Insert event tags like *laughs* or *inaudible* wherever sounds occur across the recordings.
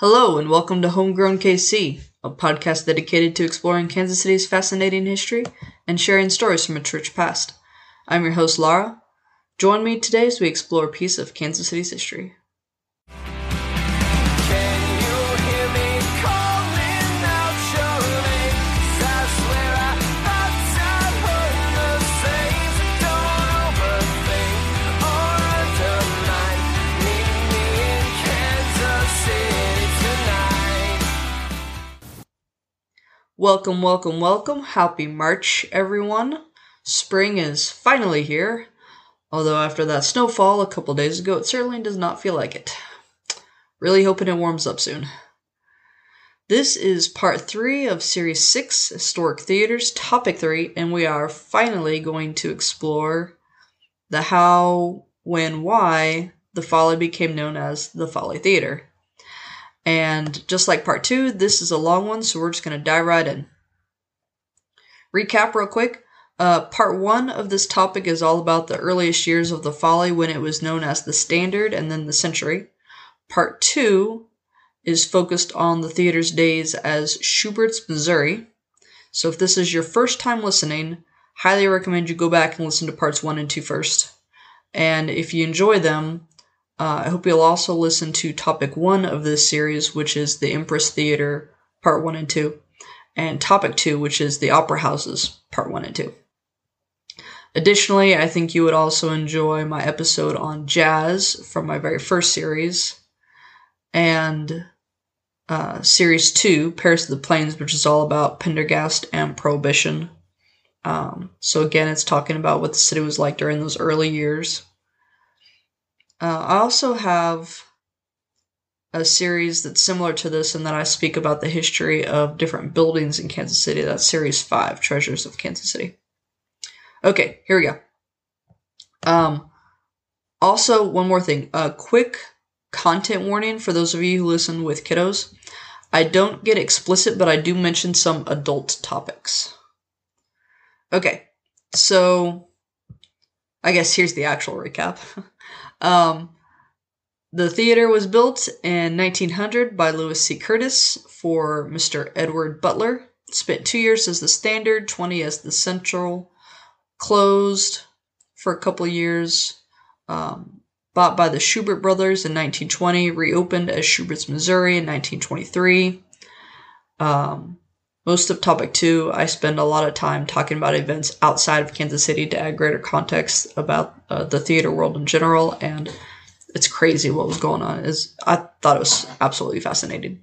Hello, and welcome to Homegrown KC, a podcast dedicated to exploring Kansas City's fascinating history and sharing stories from its rich past. I'm your host, Lara. Join me today as we explore a piece of Kansas City's history. Welcome, welcome, welcome. Happy March, everyone. Spring is finally here. Although, after that snowfall a couple days ago, it certainly does not feel like it. Really hoping it warms up soon. This is part three of series six, Historic Theaters, topic three, and we are finally going to explore the how, when, why the Folly became known as the Folly Theater. And just like part two, this is a long one, so we're just going to dive right in. Recap real quick. Uh, part one of this topic is all about the earliest years of the Folly when it was known as the Standard and then the Century. Part two is focused on the theater's days as Shubert's Missouri. So if this is your first time listening, highly recommend you go back and listen to parts one and two first. And if you enjoy them, uh, I hope you'll also listen to topic one of this series, which is the Empress Theater, part one and two, and topic two, which is the Opera Houses, part one and two. Additionally, I think you would also enjoy my episode on jazz from my very first series, and uh, series two, Paris of the Plains, which is all about Pendergast and Prohibition. Um, so again, it's talking about what the city was like during those early years. Uh, I also have a series that's similar to this in that I speak about the history of different buildings in Kansas City. That's series five, Treasures of Kansas City. Okay, here we go. Um, also, one more thing. A quick content warning for those of you who listen with kiddos. I don't get explicit, but I do mention some adult topics. Okay, so I guess here's the actual recap. *laughs* um, the theater was built in 1900 by Louis C. Curtiss for Mr. Edward Butler. Spent two years as the standard, 20 as the central. Closed for a couple years. Um, bought by the Shubert brothers in 1920. Reopened as Shubert's Missouri in 1923. Um, most of topic two, I spend a lot of time talking about events outside of Kansas City to add greater context about uh, the theater world in general, and it's crazy what was going on. Is I thought it was absolutely fascinating.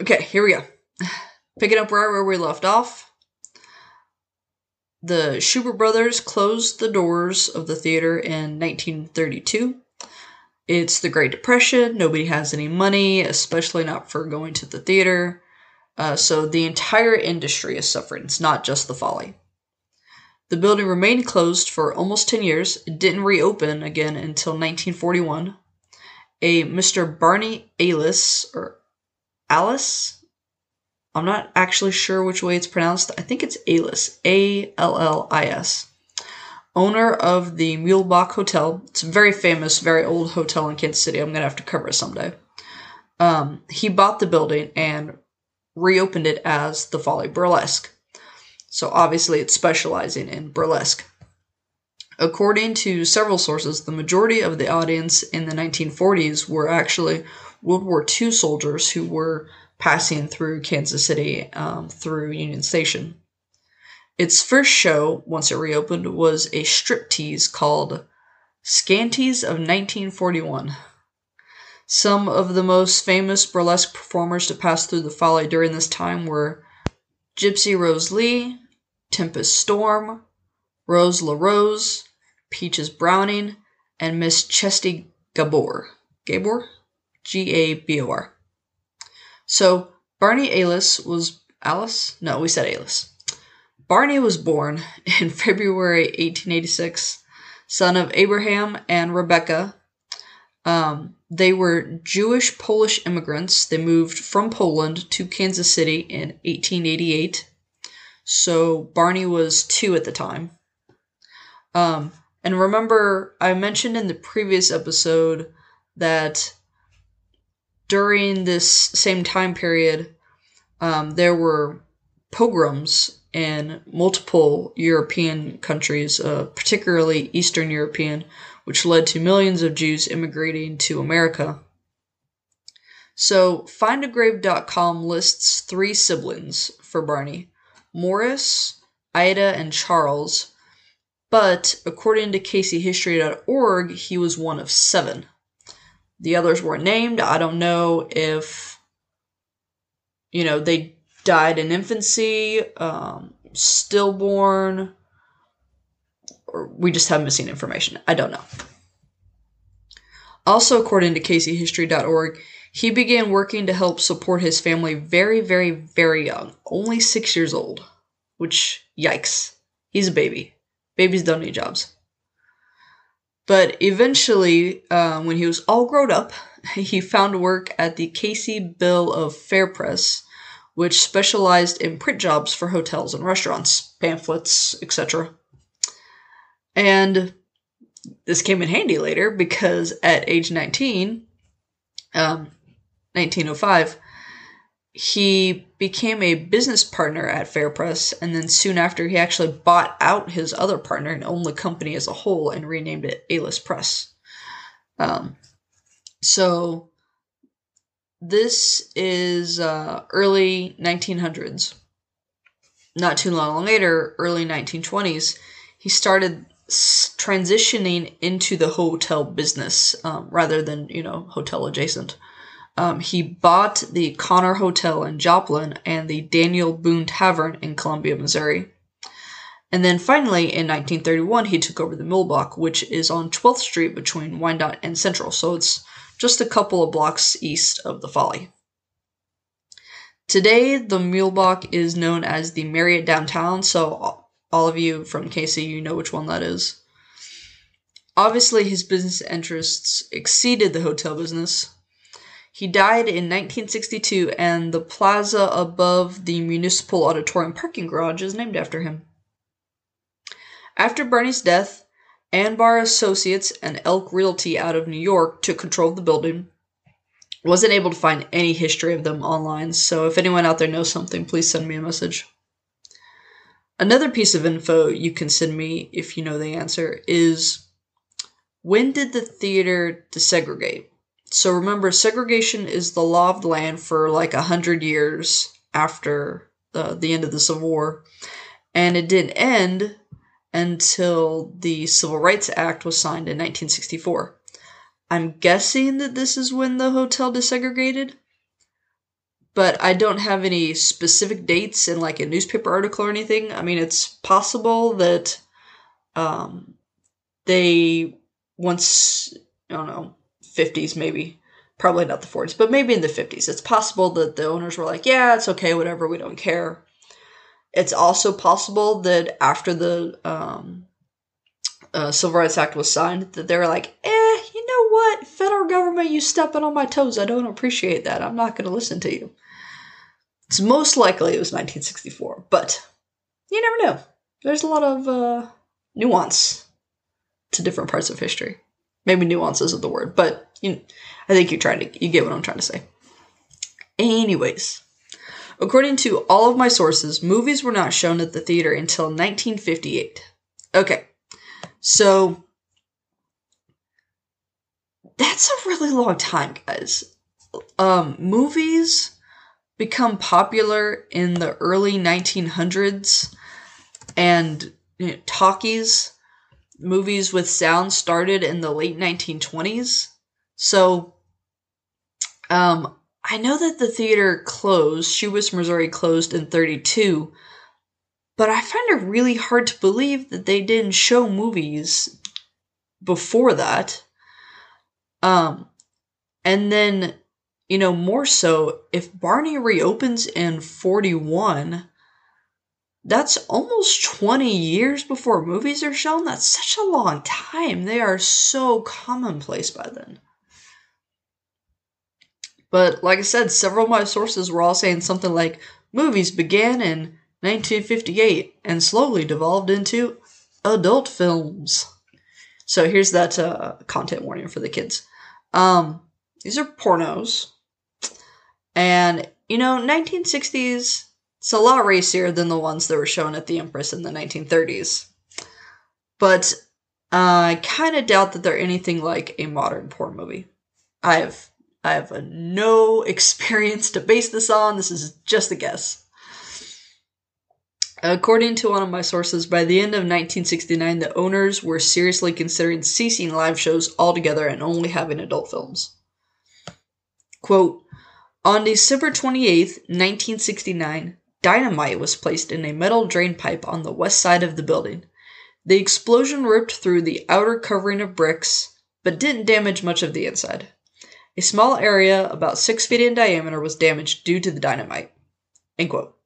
Okay, here we go. Picking up right where we left off. The Shubert brothers closed the doors of the theater in 1932. It's the Great Depression. Nobody has any money, especially not for going to the theater. Uh, so the entire industry is suffering. It's not just the folly. The building remained closed for almost 10 years. It didn't reopen again until 1941. A Mr. Barney Allis, or Alice? I'm not actually sure which way it's pronounced. I think it's Alice. A L L I S owner of the Muehlebach Hotel. It's a very famous, very old hotel in Kansas City. I'm going to have to cover it someday. Um, he bought the building and reopened it as the Folly Burlesque. So obviously it's specializing in burlesque. According to several sources, the majority of the audience in the 1940s were actually World War II soldiers who were passing through Kansas City um, through Union Station. Its first show, once it reopened, was a striptease called Scanties of 1941. Some of the most famous burlesque performers to pass through the Folly during this time were Gypsy Rose Lee, Tempest Storm, Rose LaRose, Peaches Browning, and Miss Chesty Gabor. Gabor? G A B O R. So, Barney Allis was. Alice? No, we said Alice. Barney was born in *laughs* February 1886, son of Abraham and Rebecca. Um, they were Jewish Polish immigrants. They moved from Poland to Kansas City in 1888. So Barney was two at the time. Um, and remember, I mentioned in the previous episode that during this same time period, um, there were pogroms in multiple European countries, uh, particularly Eastern European, which led to millions of Jews immigrating to America. So, findagrave.com lists three siblings for Barney Morris, Ida, and Charles, but according to kchistory.org, he was one of seven. The others weren't named. I don't know if, you know, they died in infancy, um, stillborn, or we just have missing information. I don't know. Also, according to kchistory.org, he began working to help support his family very, very, very young, only six years old. Which, yikes. He's a baby. Babies don't need jobs. But eventually, uh, when he was all grown up, *laughs* he found work at the Casey Bill of Fair Press, which specialized in print jobs for hotels and restaurants, pamphlets, etc. And this came in handy later because at age 19, um, 1905, he became a business partner at Fair Press, and then soon after, he actually bought out his other partner and owned the company as a whole and renamed it Allis Press. Um, so this is uh, early 1900s. Not too long later, early 1920s, he started transitioning into the hotel business um, rather than you know hotel adjacent. Um, he bought the Connor Hotel in Joplin and the Daniel Boone Tavern in Columbia, Missouri. And then finally, in 1931, he took over the Muehlebach, which is on 12th Street between Wyandotte and Central. So it's just a couple of blocks east of the Folly. Today, the Muehlebach is known as the Marriott Downtown, so all of you from KC, you know which one that is. Obviously, his business interests exceeded the hotel business. He died in 1962, and the plaza above the Municipal Auditorium parking garage is named after him. After Bernie's death, Anbar Associates and Elk Realty out of New York took control of the building. Wasn't able to find any history of them online, so if anyone out there knows something, please send me a message. Another piece of info you can send me if you know the answer is when did the theater desegregate? So remember, segregation is the law of the land for like a hundred years after the end of the Civil War, and it didn't end until the Civil Rights Act was signed in 1964. I'm guessing that this is when the hotel desegregated, but I don't have any specific dates in like a newspaper article or anything. I mean, it's possible that um, they once, I don't know, 50s maybe, probably not the 40s, but maybe in the 50s. It's possible that the owners were like, yeah, it's okay, whatever, we don't care. It's also possible that after the um, uh, Civil Rights Act was signed, that they were like, eh, you know what, federal government, you stepping on my toes. I don't appreciate that. I'm not going to listen to you. It's most likely it was 1964, but you never know. There's a lot of uh, nuance to different parts of history. Maybe nuance isn't the word, but you, I think you're trying to, you get what I'm trying to say. Anyways, according to all of my sources, movies were not shown at the theater until 1958. Okay, so that's a really long time, guys. Um, movies become popular in the early 1900s, and you know, talkies, movies with sound started in the late 1920s. So, um, I know that the theater closed, Shoe Missouri closed in 32, but I find it really hard to believe that they didn't show movies before that. Um, and then, you know, more so, if Barney reopens in 41, that's almost 20 years before movies are shown. That's such a long time. They are so commonplace by then. But like I said, several of my sources were all saying something like movies began in 1958 and slowly devolved into adult films. So here's that uh, content warning for the kids. Um, these are pornos. And, you know, 1960s, it's a lot racier than the ones that were shown at the Empress in the 1930s. But uh, I kind of doubt that they're anything like a modern porn movie. I have I have no *laughs* experience to base this on. This is just a guess. According to one of my sources, by the end of 1969, the owners were seriously considering ceasing live shows altogether and only having adult films. Quote On December 28, 1969, dynamite was placed in a metal drain pipe on the west side of the building. The explosion ripped through the outer covering of bricks, but didn't damage much of the inside. A small area, about six feet in diameter, was damaged due to the dynamite. End quote.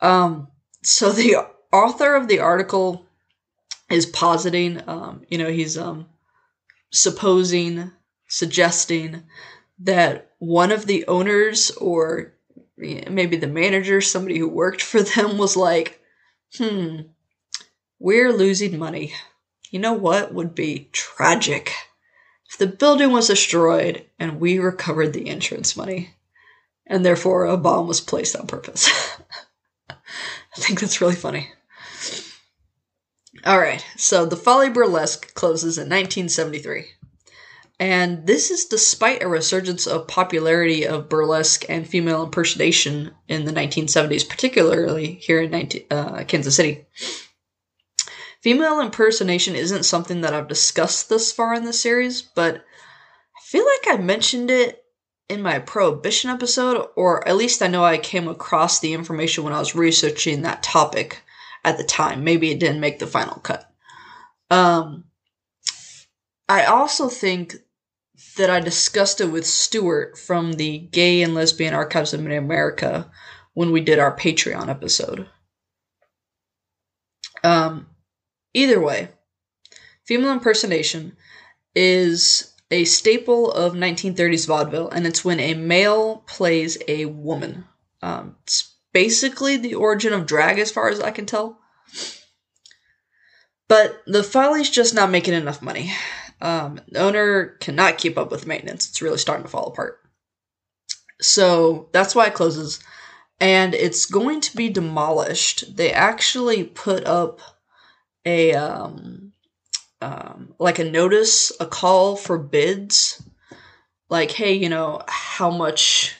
Um, so *laughs* the author of the article is positing, um, you know, he's um, supposing, suggesting that one of the owners or maybe the manager, somebody who worked for them, was like, hmm, we're losing money. You know what would be tragic? The building was destroyed and we recovered the insurance money, and therefore a bomb was placed on purpose. *laughs* I think that's really funny. All right, so the Folly Burlesque closes in 1973. And this is despite a resurgence of popularity of burlesque and female impersonation in the 1970s, particularly here in 19, uh, Kansas City. Female impersonation isn't something that I've discussed thus far in the series, but I feel like I mentioned it in my prohibition episode, or at least I know I came across the information when I was researching that topic at the time. Maybe it didn't make the final cut. Um, I also think that I discussed it with Stuart from the Gay and Lesbian Archives of Mid-America when we did our Patreon episode. Um, either way, female impersonation is a staple of 1930s vaudeville, and it's when a male plays a woman. Um, it's basically the origin of drag, as far as I can tell. But the Folly's just not making enough money. Um, the owner cannot keep up with maintenance. It's really starting to fall apart. So that's why it closes. And it's going to be demolished. They actually put up a um, um, like a notice, a call for bids. Like, hey, you know, how much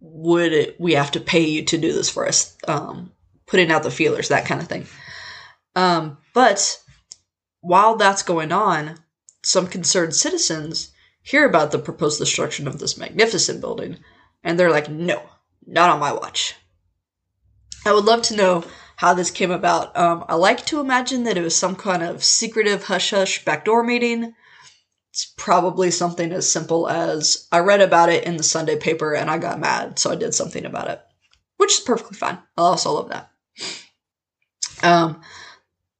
would it, we have to pay you to do this for us? Um, putting out the feelers, that kind of thing. Um, but while that's going on, some concerned citizens hear about the proposed destruction of this magnificent building, and they're like, no, not on my watch. I would love to know how this came about. Um, I like to imagine that it was some kind of secretive hush hush backdoor meeting. It's probably something as simple as I read about it in the Sunday paper and I got mad, so I did something about it, which is perfectly fine. I also love that. Um,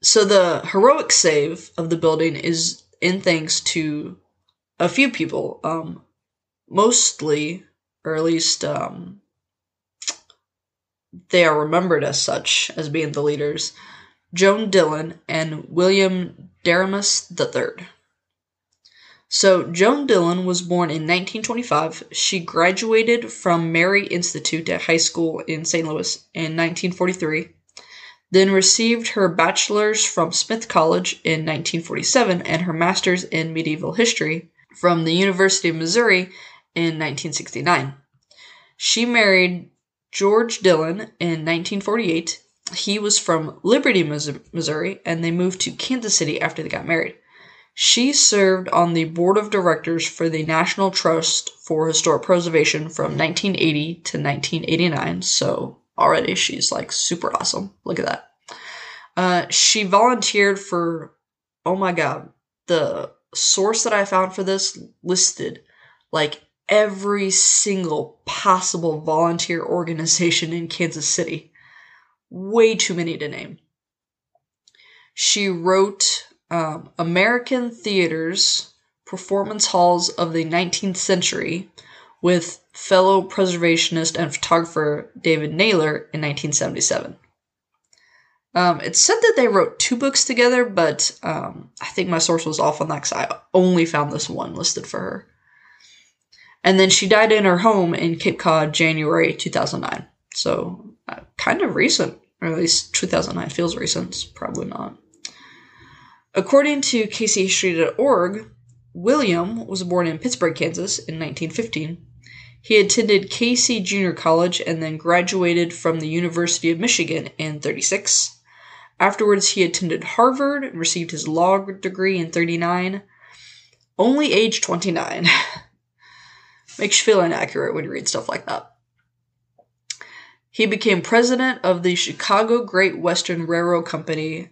so the heroic save of the building is in thanks to a few people, um, mostly, or at least um, they are remembered as such, as being the leaders, Joan Dillon and William Deramus III. So, Joan Dillon was born in 1925. She graduated from Mary Institute at high school in St. Louis in 1943, then received her bachelor's from Smith College in 1947 and her master's in medieval history from the University of Missouri in 1969. She married George Dillon in 1948. He was from Liberty, Missouri, and they moved to Kansas City after they got married. She served on the board of directors for the National Trust for Historic Preservation from 1980 to 1989. So already she's like super awesome. Look at that. Uh, she volunteered for, oh my god, the source that I found for this listed like every single possible volunteer organization in Kansas City. Way too many to name. She wrote um, American Theaters, Performance Halls of the 19th Century with fellow preservationist and photographer David Naylor in 1977. Um, it's said that they wrote two books together, but um, I think my source was off on that because I only found this one listed for her. And then she died in her home in Cape Cod, January 2009. So uh, kind of recent, or at least 2009 feels recent. It's probably not. According to kchistory.org, William was born in Pittsburg, Kansas in 1915. He attended Casey Junior College and then graduated from the University of Michigan in 36. Afterwards, he attended Harvard and received his law degree in 39, only age 29. *laughs* Makes you feel inaccurate when you read stuff like that. He became president of the Chicago Great Western Railroad Company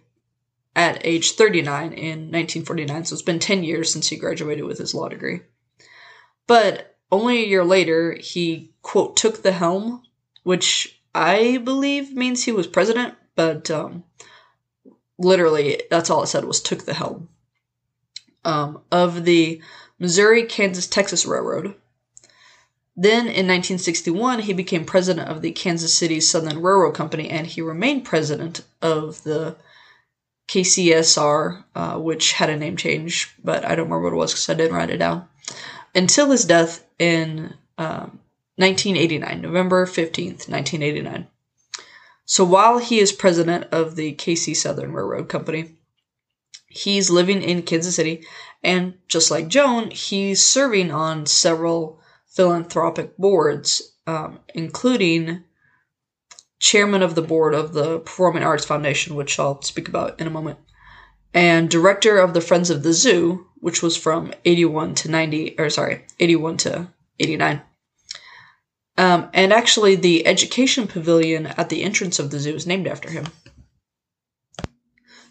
at age 39 in 1949, so it's been 10 years since he graduated with his law degree. But only a year later, he, quote, took the helm, which I believe means he was president, but um, literally, that's all it said was took the helm um, of the Missouri Kansas Texas Railroad. Then in 1961, he became president of the Kansas City Southern Railroad Company, and he remained president of the KCSR, uh, which had a name change, but I don't remember what it was because I didn't write it down, until his death in um, 1989, November 15th, 1989. So while he is president of the KC Southern Railroad Company, he's living in Kansas City, and just like Joan, he's serving on several philanthropic boards, um, including chairman of the board of the Performing Arts Foundation, which I'll speak about in a moment, and director of the Friends of the Zoo, which was from 81 to 90, or sorry, 81 to 89. Um, and actually, the education pavilion at the entrance of the zoo is named after him.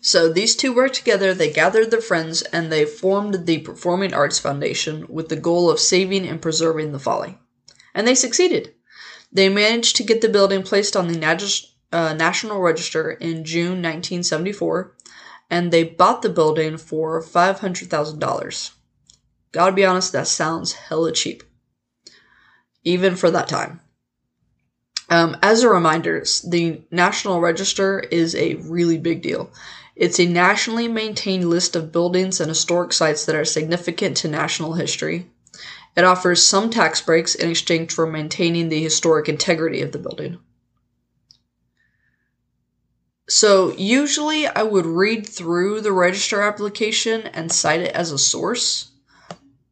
So these two worked together, they gathered their friends, and they formed the Performing Arts Foundation with the goal of saving and preserving the folly. And they succeeded. They managed to get the building placed on the nat- uh, National Register in June 1974, and they bought the building for $500,000. Gotta be honest, that sounds hella cheap. Even for that time. Um, as a reminder, the National Register is a really big deal. It's a nationally maintained list of buildings and historic sites that are significant to national history. It offers some tax breaks in exchange for maintaining the historic integrity of the building. So, usually I would read through the register application and cite it as a source,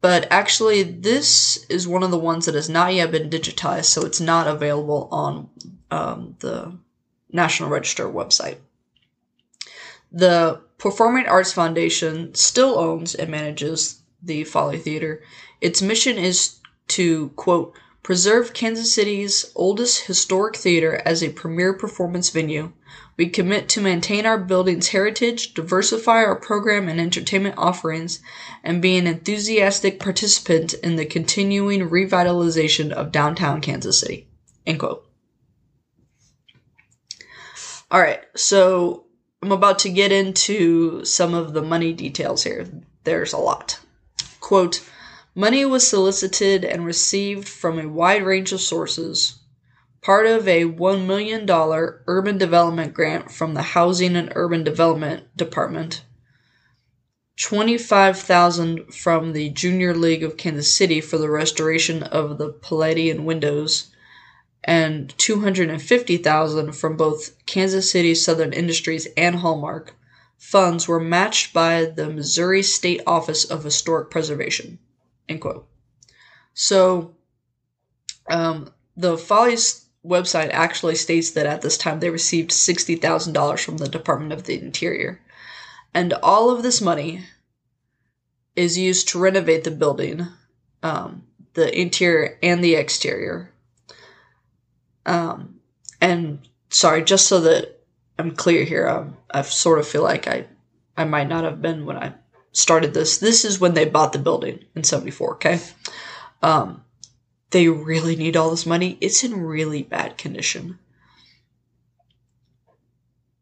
but actually, this is one of the ones that has not yet been digitized, so it's not available on um, the National Register website. The Performing Arts Foundation still owns and manages the Folly Theater. Its mission is to, quote, preserve Kansas City's oldest historic theater as a premier performance venue. We commit to maintain our building's heritage, diversify our program and entertainment offerings, and be an enthusiastic participant in the continuing revitalization of downtown Kansas City. End quote. All right, so I'm about to get into some of the money details here. There's a lot. Quote, money was solicited and received from a wide range of sources, part of a $1 million urban development grant from the Housing and Urban Development Department, 25,000 from the Junior League of Kansas City for the restoration of the Palladian windows, and 250,000 from both Kansas City Southern Industries and Hallmark funds were matched by the Missouri State Office of Historic Preservation. End quote. So, um, the Follies website actually states that at this time they received $60,000 from the Department of the Interior. And all of this money is used to renovate the building, um, the interior and the exterior. Um, and sorry, just so that I'm clear here, um, I sort of feel like I, I might not have been when I started this. This is when they bought the building in 74, okay? Um, they really need all this money. It's in really bad condition.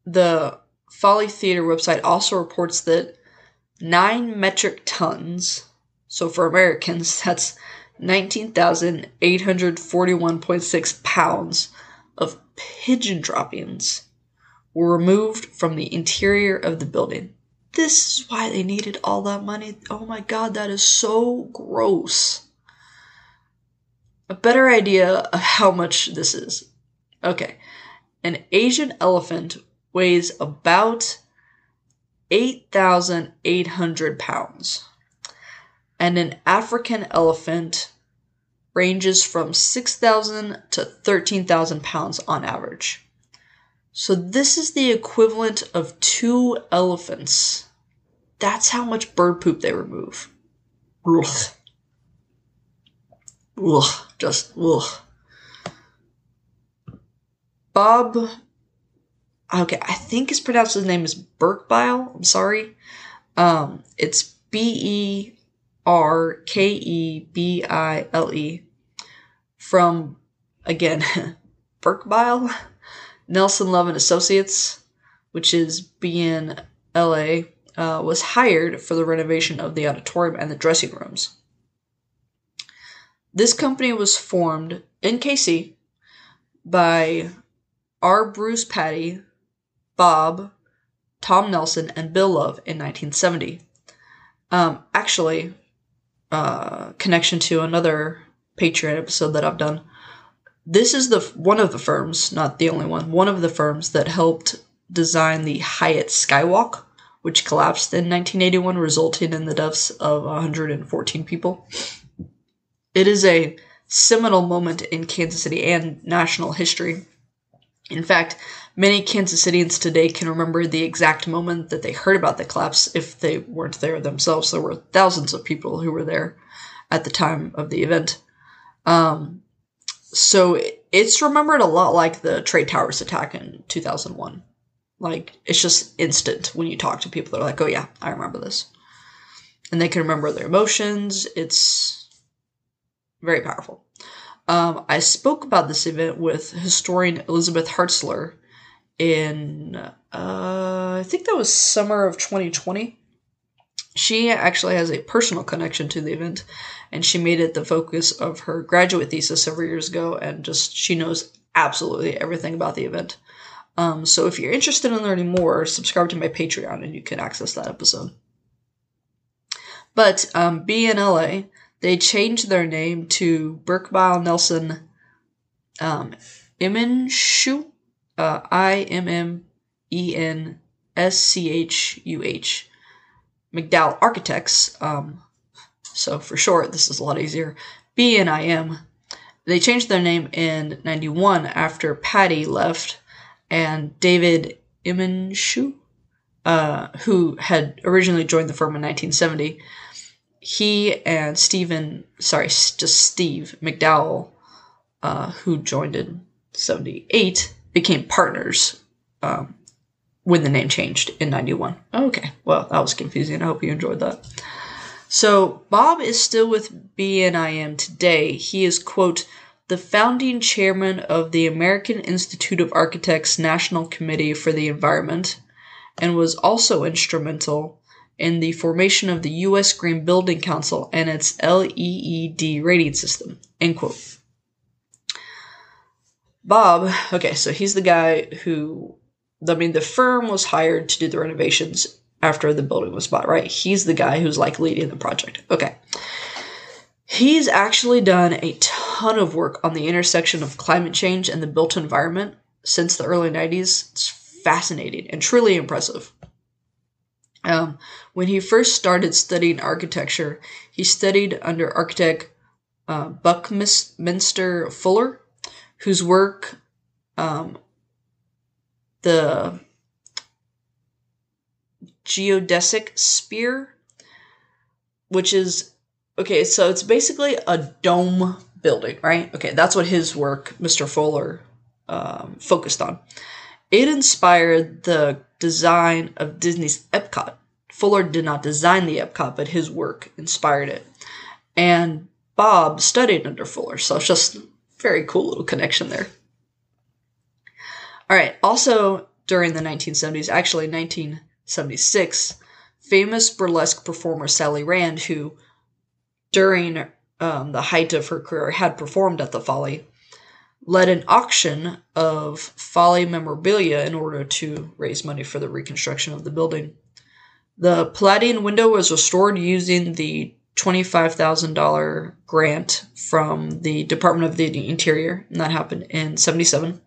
The Folly Theater website also reports that 9 metric tons, so for Americans, *laughs* that's 19,841.6 pounds of pigeon droppings were removed from the interior of the building. This is why they needed all that money. Oh my god, that is so gross. a better idea of how much this is. Okay. An Asian elephant weighs about 8,800 pounds. And an African elephant ranges from 6,000 to 13,000 pounds on average. So this is the equivalent of two elephants. That's how much bird poop they remove. Ugh. Ugh. Just ugh. Bob. Okay, I think his pronounced his name is Berkebile. I'm sorry. Um, it's B E R K E B I L E. From again, *laughs* Berkebile, Nelson Love and Associates, which is BNLA, uh, was hired for the renovation of the auditorium and the dressing rooms. This company was formed in KC by R. Bruce Patty, Bob, Tom Nelson, and Bill Love in 1970. Um, actually, uh, connection to another Patreon episode that I've done. This is the one of the firms, not the only one, one of the firms that helped design the Hyatt Skywalk, which collapsed in 1981, resulting in the deaths of 114 people. It is a seminal moment in Kansas City and national history. In fact, many Kansas Cityans today can remember the exact moment that they heard about the collapse if they weren't there themselves. There were thousands of people who were there at the time of the event. Um, so it's remembered a lot like the Trade Towers attack in 2001. Like, it's just instant when you talk to people. They're like, oh, yeah, I remember this. And they can remember their emotions. It's very powerful. Um, I spoke about this event with historian Elizabeth Hartzler in, uh, I think that was summer of 2020. She actually has a personal connection to the event, and she made it the focus of her graduate thesis several years ago, and just she knows absolutely everything about the event. Um, so if you're interested in learning more, subscribe to my Patreon and you can access that episode. But um, BNLA, they changed their name to Berkebile Nelson um, Immenschuh, uh, I M M E N S C H U H, McDowell Architects. Um, so for short, this is a lot easier. BNIM. They changed their name in 91 after Patty left and David Immenschuh, uh, who had originally joined the firm in 1970, he and Stephen, sorry, just Steve McDowell, uh, who joined in 78, became partners um, when the name changed in 91. Okay, well, that was confusing. I hope you enjoyed that. So, Bob is still with BNIM today. He is, quote, the founding chairman of the American Institute of Architects National Committee for the Environment and was also instrumental in the formation of the U.S. Green Building Council and its LEED rating system. End quote. Bob, okay, so he's the guy who, I mean, the firm was hired to do the renovations after the building was bought, right? He's the guy who's like leading the project. Okay. He's actually done a ton of work on the intersection of climate change and the built environment since the early 90s. It's fascinating and truly impressive. Um, when he first started studying architecture, he studied under architect uh, Buckminster Fuller, whose work, um, the geodesic sphere, which is okay, so it's basically a dome building, right? Okay, that's what his work, Mr. Fuller, um, focused on. It inspired the design of Disney's Epcot. Fuller did not design the Epcot, but his work inspired it. And Bob studied under Fuller, so it's just very cool little connection there. All right, also during the 1970s, actually 1976, famous burlesque performer Sally Rand, who during um, the height of her career had performed at the Folly, led an auction of Folly memorabilia in order to raise money for the reconstruction of the building. The Palladian window was restored using the $25,000 grant from the Department of the Interior, and that happened in 77.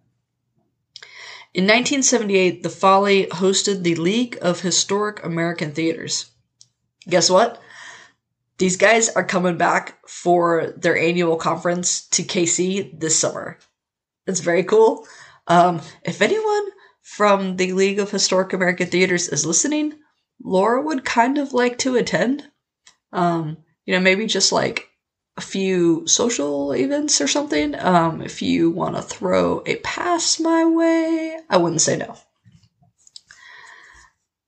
In 1978, the Folly hosted the League of Historic American Theaters. Guess what? These guys are coming back for their annual conference to KC this summer. It's very cool. Um, if anyone from the League of Historic American Theaters is listening, Laura would kind of like to attend. Um, you know, maybe just like a few social events or something. Um, if you want to throw a pass my way, I wouldn't say no.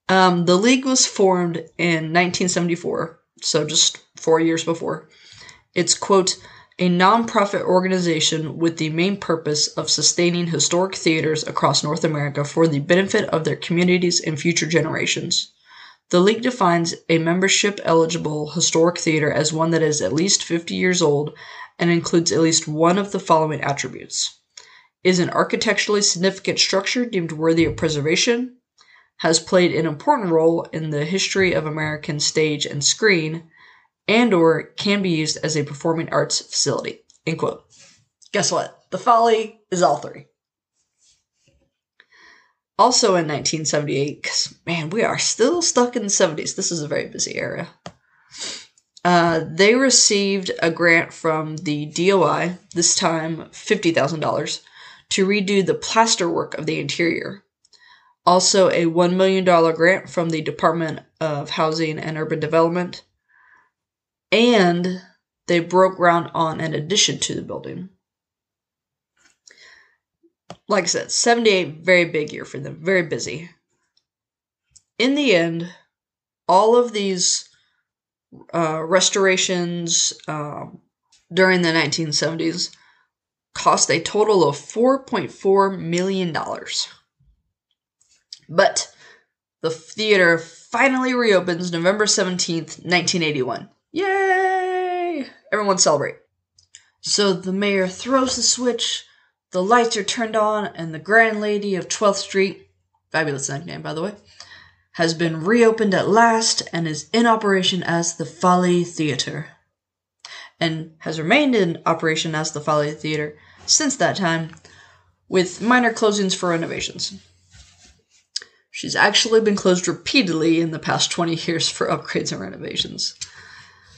Um, the league was formed in 1974, so just four years before. It's, quote, a nonprofit organization with the main purpose of sustaining historic theaters across North America for the benefit of their communities and future generations. The league defines a membership eligible historic theater as one that is at least 50 years old and includes at least one of the following attributes is an architecturally significant structure deemed worthy of preservation, has played an important role in the history of American stage and screen, and or can be used as a performing arts facility. End quote. Guess what? The Folly is all three. Also in 1978, because man, we are still stuck in the 70s. This is a very busy era. Uh, they received a grant from the DOI, this time $50,000, to redo the plasterwork of the interior. Also, a $1 million grant from the Department of Housing and Urban Development. And they broke ground on an addition to the building like I said, 78, very big year for them, very busy. In the end, all of these uh, restorations um, during the 1970s cost a total of $4.4 million. But the theater finally reopens November 17th, 1981. Yay! Everyone celebrate. So the mayor throws the switch, the lights are turned on, and the Grand Lady of 12th Street, fabulous nickname by the way, has been reopened at last and is in operation as the Folly Theatre. And has remained in operation as the Folly Theatre since that time, with minor closings for renovations. She's actually been closed repeatedly in the past 20 years for upgrades and renovations.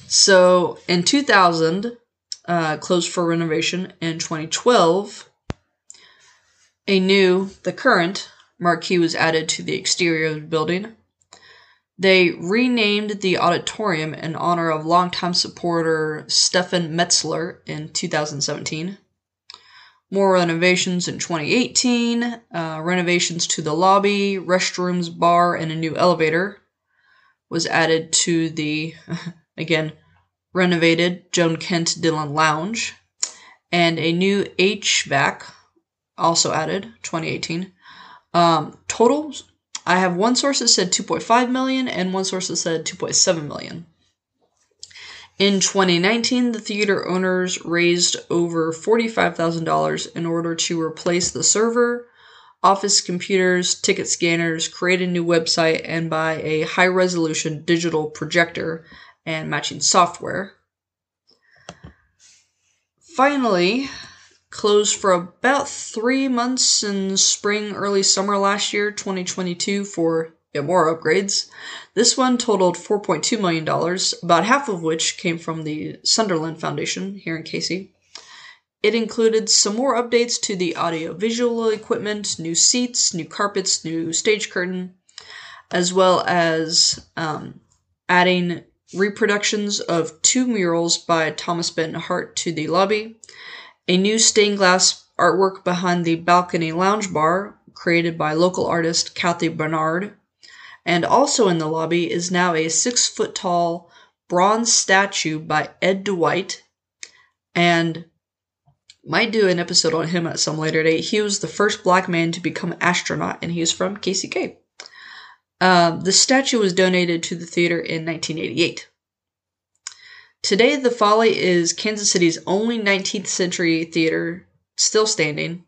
So in 2000, uh, closed for renovation. In 2012, a new, the current, marquee was added to the exterior of the building. They renamed the auditorium in honor of longtime supporter Stefan Metzler in 2017. More renovations in 2018, uh, renovations to the lobby, restrooms, bar, and a new elevator was added to the, *laughs* again, renovated Joan Kent Dillon Lounge, and a new HVAC also added 2018. Um, total, I have one source that said 2.5 million and one source that said 2.7 million. In 2019, the theater owners raised over $45,000 in order to replace the server, office computers, ticket scanners, create a new website, and buy a high resolution digital projector and matching software. Finally, closed for about three months in spring, early summer last year, 2022, for more upgrades. This one totaled $4.2 million, about half of which came from the Sunderland Foundation here in Casey. It included some more updates to the audiovisual equipment, new seats, new carpets, new stage curtain, as well as um, adding reproductions of two murals by Thomas Benton Hart to the lobby, a new stained glass artwork behind the balcony lounge bar created by local artist Kathy Bernard, and also in the lobby is now a six foot tall bronze statue by Ed Dwight, and might do an episode on him at some later date. He was the first black man to become astronaut, and he is from KCK. Uh, the statue was donated to the theater in 1988. Today, the Folly is Kansas City's only 19th century theater still standing.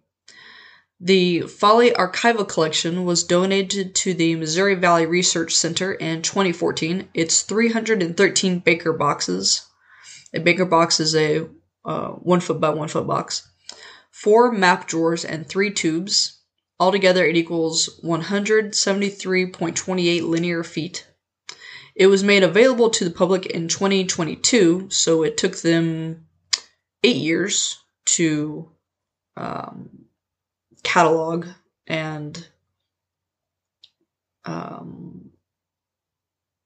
The Folly Archival Collection was donated to the Missouri Valley Research Center in 2014. It's 313 Baker boxes. A Baker box is a uh, one foot by one foot box. Four map drawers and three tubes. Altogether, it equals 173.28 linear feet. It was made available to the public in 2022, so it took them eight years to um, catalog and um,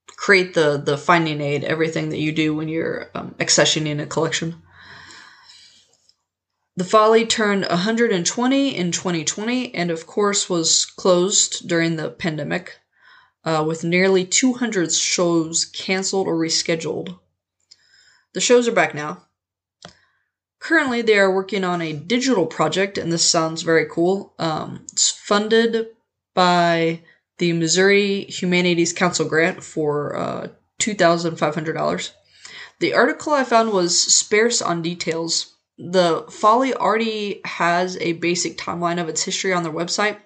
create the the finding aid, everything that you do when you're um, accessioning a collection. The Folly turned 120 in 2020 and, of course, was closed during the pandemic, uh, with nearly 200 shows canceled or rescheduled. The shows are back now. Currently, they are working on a digital project, and this sounds very cool. Um, it's funded by the Missouri Humanities Council grant for uh, $2,500. The article I found was sparse on details. The Folly already has a basic timeline of its history on their website,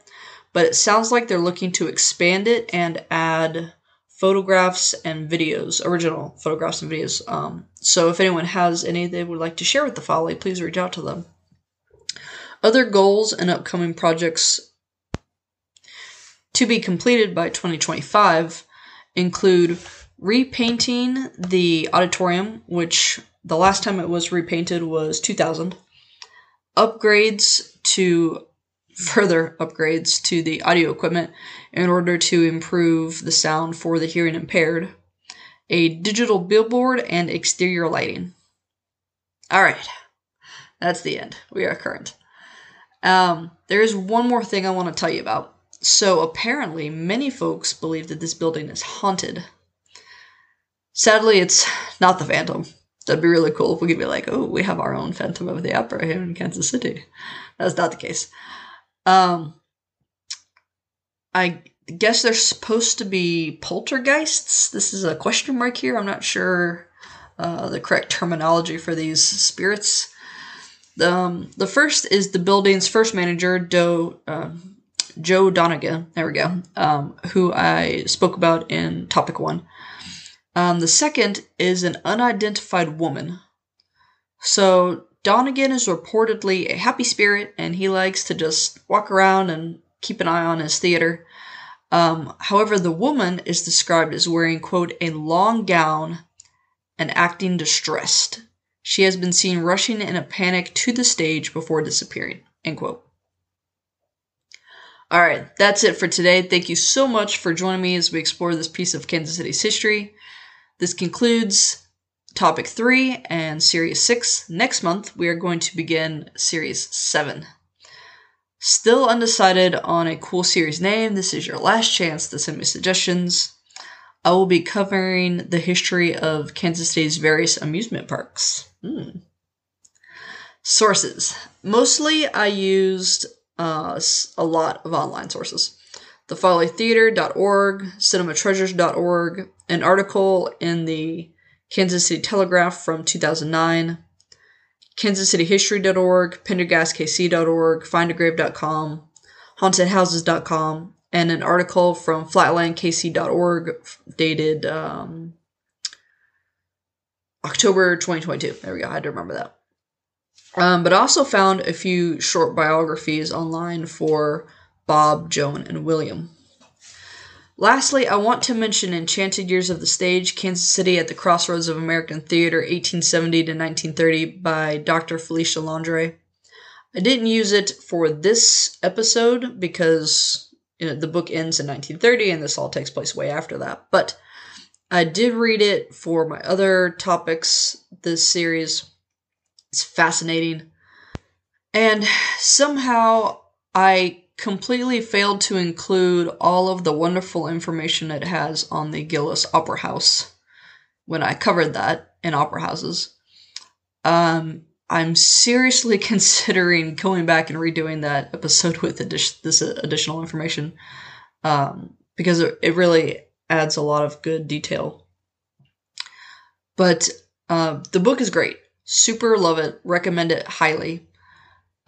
but it sounds like they're looking to expand it and add photographs and videos, original photographs and videos. Um, so if anyone has any they would like to share with the Folly, please reach out to them. Other goals and upcoming projects to be completed by 2025 include repainting the auditorium, which the last time it was repainted was 2000, upgrades to further upgrades to the audio equipment in order to improve the sound for the hearing impaired, a digital billboard, and exterior lighting. All right, that's the end. We are current. Um, there is one more thing I want to tell you about. So apparently, many folks believe that this building is haunted. Sadly, it's not the Phantom. That'd be really cool if we could be like, oh, we have our own Phantom of the Opera here in Kansas City. That's not the case. Um, I guess they're supposed to be poltergeists. This is a question mark here. I'm not sure uh, the correct terminology for these spirits. Um, the first is the building's first manager, Do, uh, Joe Donegan. There we go. Um, who I spoke about in topic one. Um, the second is an unidentified woman. So Donegan is reportedly a happy spirit, and he likes to just walk around and keep an eye on his theater. Um, however, the woman is described as wearing, quote, a long gown and acting distressed. She has been seen rushing in a panic to the stage before disappearing, end quote. All right, that's it for today. Thank you so much for joining me as we explore this piece of Kansas City's history. This concludes topic three and series six. Next month, we are going to begin series seven. Still undecided on a cool series name, this is your last chance to send me suggestions. I will be covering the history of Kansas State's various amusement parks. Hmm. Sources. Mostly I used uh, a lot of online sources. TheFollyTheater.org, CinemaTreasures.org, an article in the Kansas City Telegraph from 2009, KansasCityHistory.org, Pendergastkc.org, FindAGrave.com, HauntedHouses.com, and an article from FlatlandKC.org dated um, October 2022. There we go. I had to remember that. Um, but I also found a few short biographies online for Bob, Joan, and William. Lastly, I want to mention Enchanted Years of the Stage, Kansas City at the Crossroads of American Theater, 1870 to 1930, by Dr. Felicia Londré. I didn't use it for this episode because you know, the book ends in 1930 and this all takes place way after that. But I did read it for my other topics this series. It's fascinating. And somehow I completely failed to include all of the wonderful information it has on the Gillis Opera House when I covered that in opera houses. Um, I'm seriously *laughs* considering going back and redoing that episode with addi- this additional information um, because it, really adds a lot of good detail. But uh, the book is great. Super love it. Recommend it highly.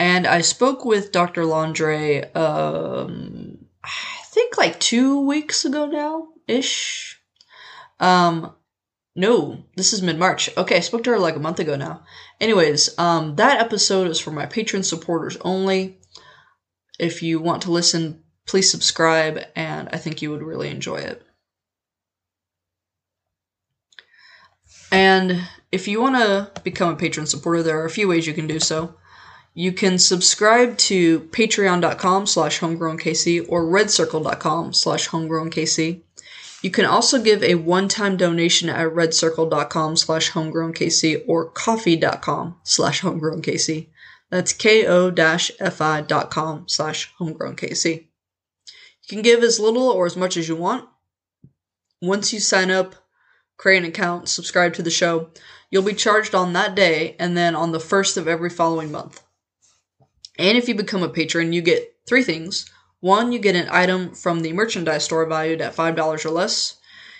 And I spoke with Dr. Londré, um, I think like two weeks ago now ish. Um, no, this is mid March. Okay, I spoke to her like a month ago now. Anyways, um, that episode is for my patron supporters only. If you want to listen, please subscribe, and I think you would really enjoy it. And if you want to become a patron supporter, there are a few ways you can do so. You can subscribe to patreon.com slash homegrownkc or redcircle.com slash homegrownkc. You can also give a one-time donation at redcircle.com slash homegrownkc or ko-fi.com slash homegrownkc. That's ko-fi.com slash homegrownkc. You can give as little or as much as you want. Once you sign up, create an account, subscribe to the show, you'll be charged on that day and then on the first of every following month. And if you become a patron, you get three things. One, you get an item from the merchandise store valued at $5 or less.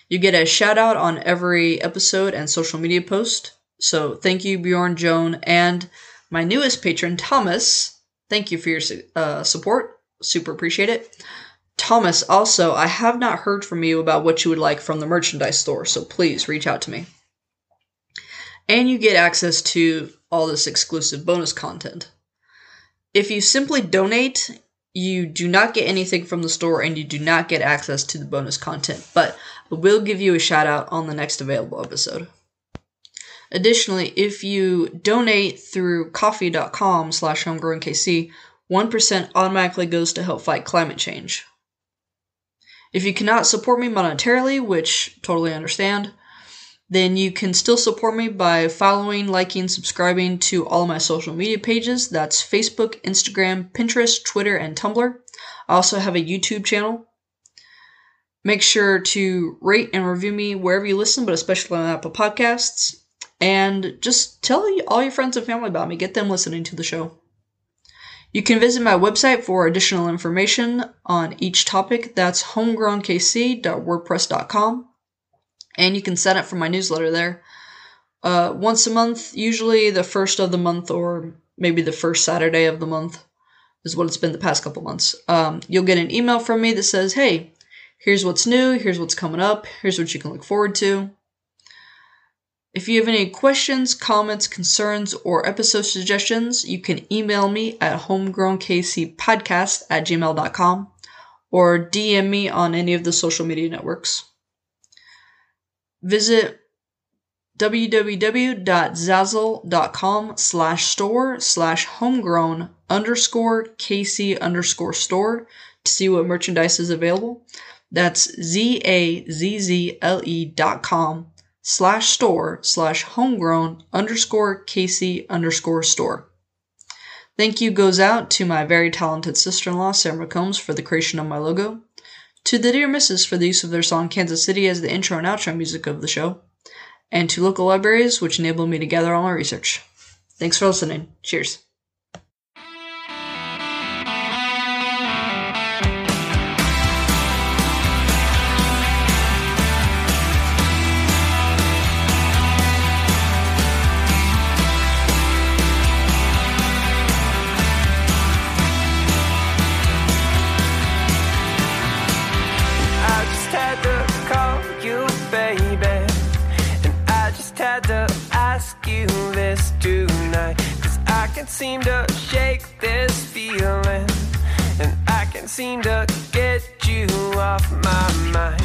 You get a shout out on every episode and social media post. So thank you, Bjorn, Joan, and my newest patron, Thomas. Thank you for your uh, support. Super appreciate it. Thomas, also, I have not heard from you about what you would like from the merchandise store, so please reach out to me. And you get access to all this exclusive bonus content. If you simply donate, you do not get anything from the store and you do not get access to the bonus content, but I will give you a shout out on the next available episode. Additionally, if you donate through ko-fi.com slash homegrownkc, 1% automatically goes to help fight climate change. If you cannot support me monetarily, which totally understand, then you can still support me by following, liking, subscribing to all of my social media pages. That's Facebook, Instagram, Pinterest, Twitter, and Tumblr. I also have a YouTube channel. Make sure to rate and review me wherever you listen, but especially on Apple Podcasts. And just tell all your friends and family about me. Get them listening to the show. You can visit my website for additional information on each topic. That's homegrownkc.wordpress.com. And you can sign up for my newsletter there. Uh, once a month, usually the first of the month or maybe the first Saturday of the month is what it's been the past couple months. Um, you'll get an email from me that says, hey, here's what's new, here's what's coming up, here's what you can look forward to. If you have any questions, comments, concerns, or episode suggestions, you can email me at homegrownkcpodcast at gmail.com or DM me on any of the social media networks. Visit www.zazzle.com slash store slash homegrown underscore kc underscore store to see what merchandise is available. That's Z-A-Z-Z-L-E dot com slash store slash homegrown underscore kc underscore store. Thank you goes out to my very talented sister-in-law, Sarah McCombs, for the creation of my logo, to the Dear Misses for the use of their song Kansas City as the intro and outro music of the show, and to local libraries, which enabled me to gather all my research. Thanks for listening. Cheers. Can't seem to shake this feeling And I can't seem to get you off my mind